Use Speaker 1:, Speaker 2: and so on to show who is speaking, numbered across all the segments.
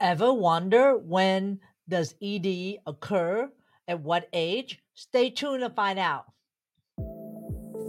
Speaker 1: Ever wonder when does ED occur? At what age? Stay tuned to find out.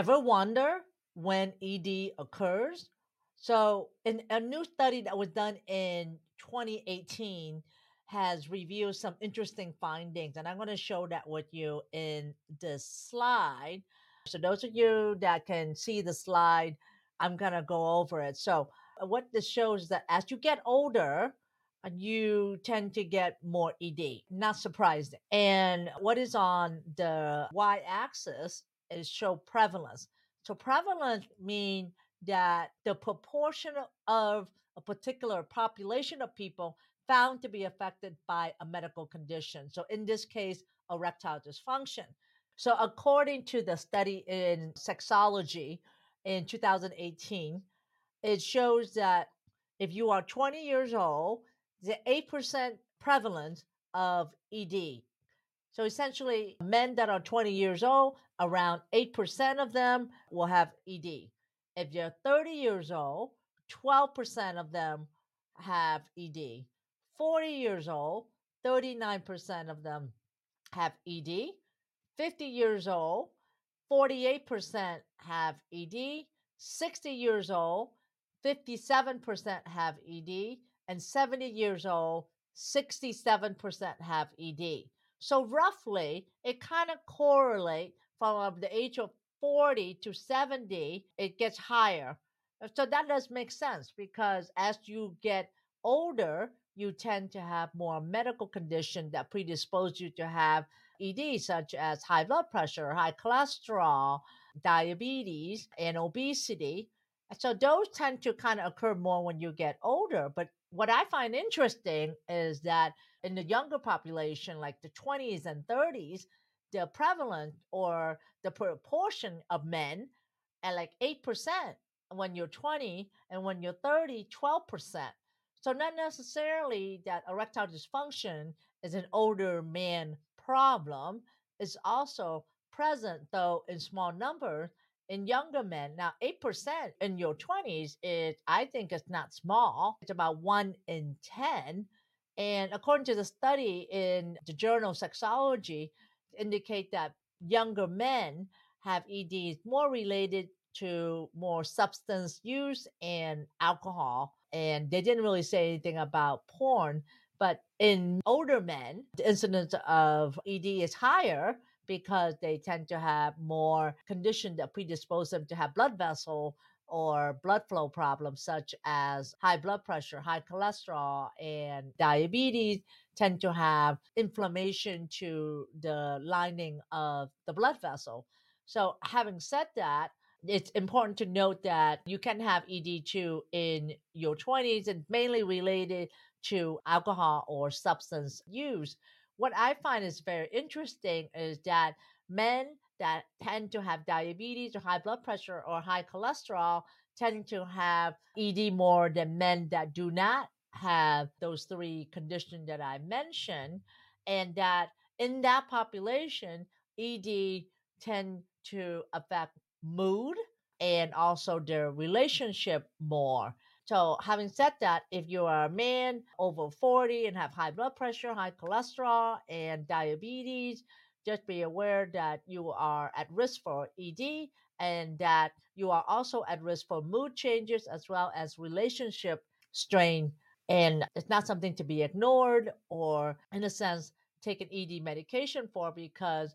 Speaker 1: Ever wonder when ED occurs? So, in a new study that was done in 2018 has revealed some interesting findings, and I'm going to show that with you in this slide. So, those of you that can see the slide, I'm going to go over it. So, uh, what this shows is that as you get older, you tend to get more ED. Not surprising. And what is on the y axis is show prevalence. So prevalence mean that the proportion of a particular population of people found to be affected by a medical condition. So in this case, erectile dysfunction. So according to the study in sexology in 2018, it shows that if you are 20 years old, the 8% prevalence of ED so essentially, men that are 20 years old, around 8% of them will have ED. If you're 30 years old, 12% of them have ED. 40 years old, 39% of them have ED. 50 years old, 48% have ED. 60 years old, 57% have ED. And 70 years old, 67% have ED. So roughly, it kind of correlate from the age of 40 to 70, it gets higher. Uh, so that does make sense because as you get older, you tend to have more medical conditions that predispose you to have ED, such as high blood pressure, high cholesterol, diabetes, and obesity. So those tend to kind of occur more when you get older. But what I find interesting is that in the younger population, like the 20s and 30s, the prevalence or the proportion of men at like 8% when you're 20 and when you're 30 12% so not necessarily that erectile dysfunction is an older man problem it's also present though in small numbers in younger men now 8% in your 20s is i think it's not small it's about 1 in 10 and according to the study in the journal Sexology, indicate that younger men have EDs more related to more substance use and alcohol. And they didn't really say anything about porn. But in older men, the incidence of ED is higher because they tend to have more conditions that predispose them to have blood vessel or blood flow problems such as high blood pressure, high cholesterol, and diabetes tend to have inflammation to the lining of the blood vessel. So, having said that, it's important to note that you can have ED2 in your 20s and mainly related to alcohol or substance use. What I find is very interesting is that men that tend to have diabetes or high blood pressure or high cholesterol tend to have ED more than men that do not have those three conditions that I mentioned. And that in that population, ED tend to affect mood and also their relationship more. So, having said that, if you are a man over 40 and have high blood pressure, high cholesterol, and diabetes, just be aware that you are at risk for ED and that you are also at risk for mood changes as well as relationship strain. And it's not something to be ignored or, in a sense, take an ED medication for because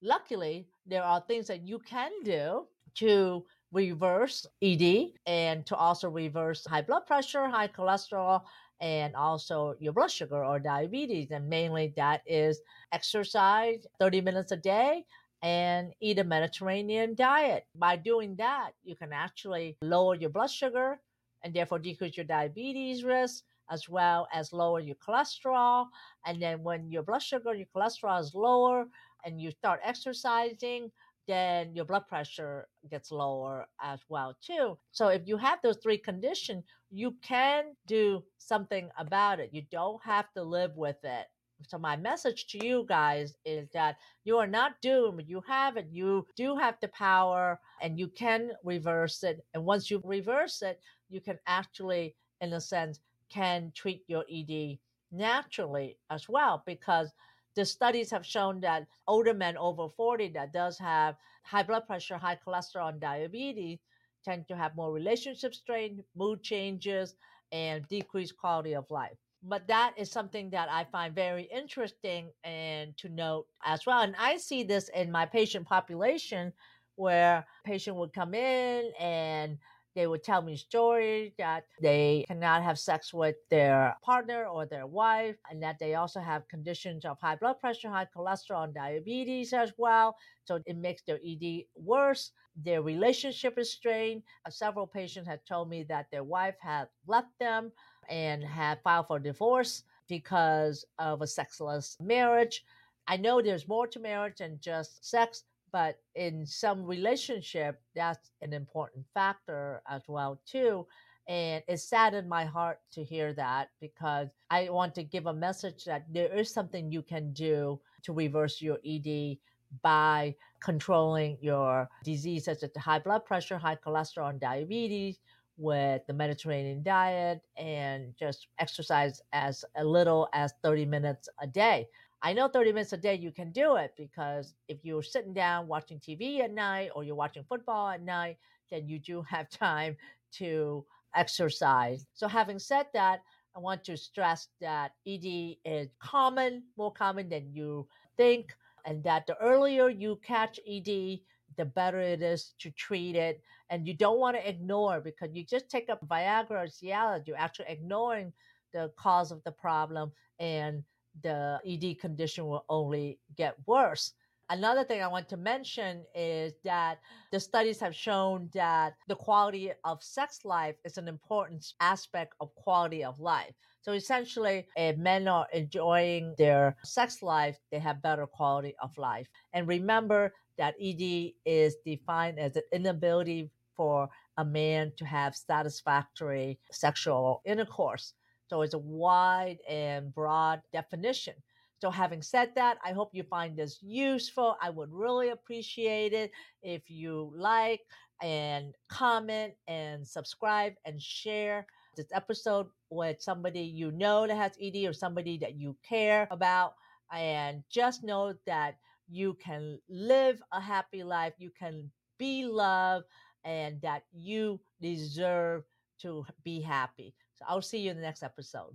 Speaker 1: luckily there are things that you can do to reverse ED and to also reverse high blood pressure, high cholesterol, and also your blood sugar or diabetes. And mainly that is exercise 30 minutes a day and eat a Mediterranean diet. By doing that, you can actually lower your blood sugar and therefore decrease your diabetes risk as well as lower your cholesterol. And then when your blood sugar, your cholesterol is lower and you start exercising, then your blood pressure gets lower as well too. So if you have those three conditions, you can do something about it. You don't have to live with it. So my message to you guys is that you are not doomed. You have it. You do have the power and you can reverse it. And once you reverse it, you can actually in a sense can treat your ED naturally as well because the studies have shown that older men over 40 that does have high blood pressure, high cholesterol, and diabetes tend to have more relationship strain, mood changes, and decreased quality of life. But that is something that I find very interesting and to note as well. And I see this in my patient population where patient would come in and they would tell me stories that they cannot have sex with their partner or their wife, and that they also have conditions of high blood pressure, high cholesterol, and diabetes as well. So it makes their ED worse. Their relationship is strained. Uh, several patients have told me that their wife had left them and had filed for divorce because of a sexless marriage. I know there's more to marriage than just sex, but in some relationship that's an important factor as well too and it saddened my heart to hear that because i want to give a message that there is something you can do to reverse your ed by controlling your disease such as high blood pressure high cholesterol and diabetes with the mediterranean diet and just exercise as a little as 30 minutes a day I know 30 minutes a day you can do it because if you're sitting down watching TV at night or you're watching football at night, then you do have time to exercise. So, having said that, I want to stress that ED is common, more common than you think, and that the earlier you catch ED, the better it is to treat it. And you don't want to ignore because you just take up Viagra or Cialis, you're actually ignoring the cause of the problem and the ED condition will only get worse. Another thing I want to mention is that the studies have shown that the quality of sex life is an important aspect of quality of life. So essentially, if men are enjoying their sex life, they have better quality of life. And remember that ED is defined as an inability for a man to have satisfactory sexual intercourse. So it's a wide and broad definition. So, having said that, I hope you find this useful. I would really appreciate it if you like and comment and subscribe and share this episode with somebody you know that has ED or somebody that you care about. And just know that you can live a happy life, you can be loved, and that you deserve to be happy. So I'll see you in the next episode.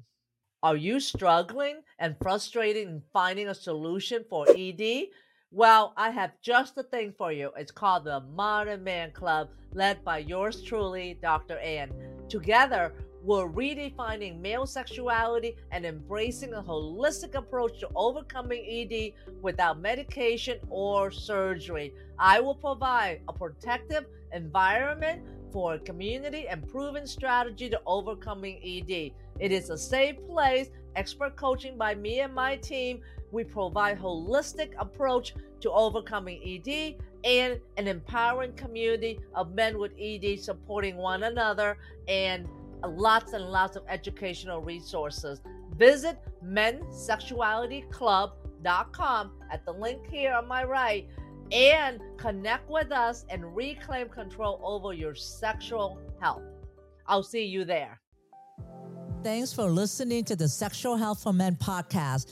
Speaker 1: Are you struggling and frustrated in finding a solution for ED? Well, I have just the thing for you. It's called the Modern Man Club, led by yours truly, Dr. Ann. Together, we're redefining male sexuality and embracing a holistic approach to overcoming ED without medication or surgery. I will provide a protective environment for a community and proven strategy to overcoming ED. It is a safe place, expert coaching by me and my team. We provide holistic approach to overcoming ED and an empowering community of men with ED supporting one another and lots and lots of educational resources. Visit mensexualityclub.com at the link here on my right and connect with us and reclaim control over your sexual health. I'll see you there. Thanks for listening to the Sexual Health for Men podcast.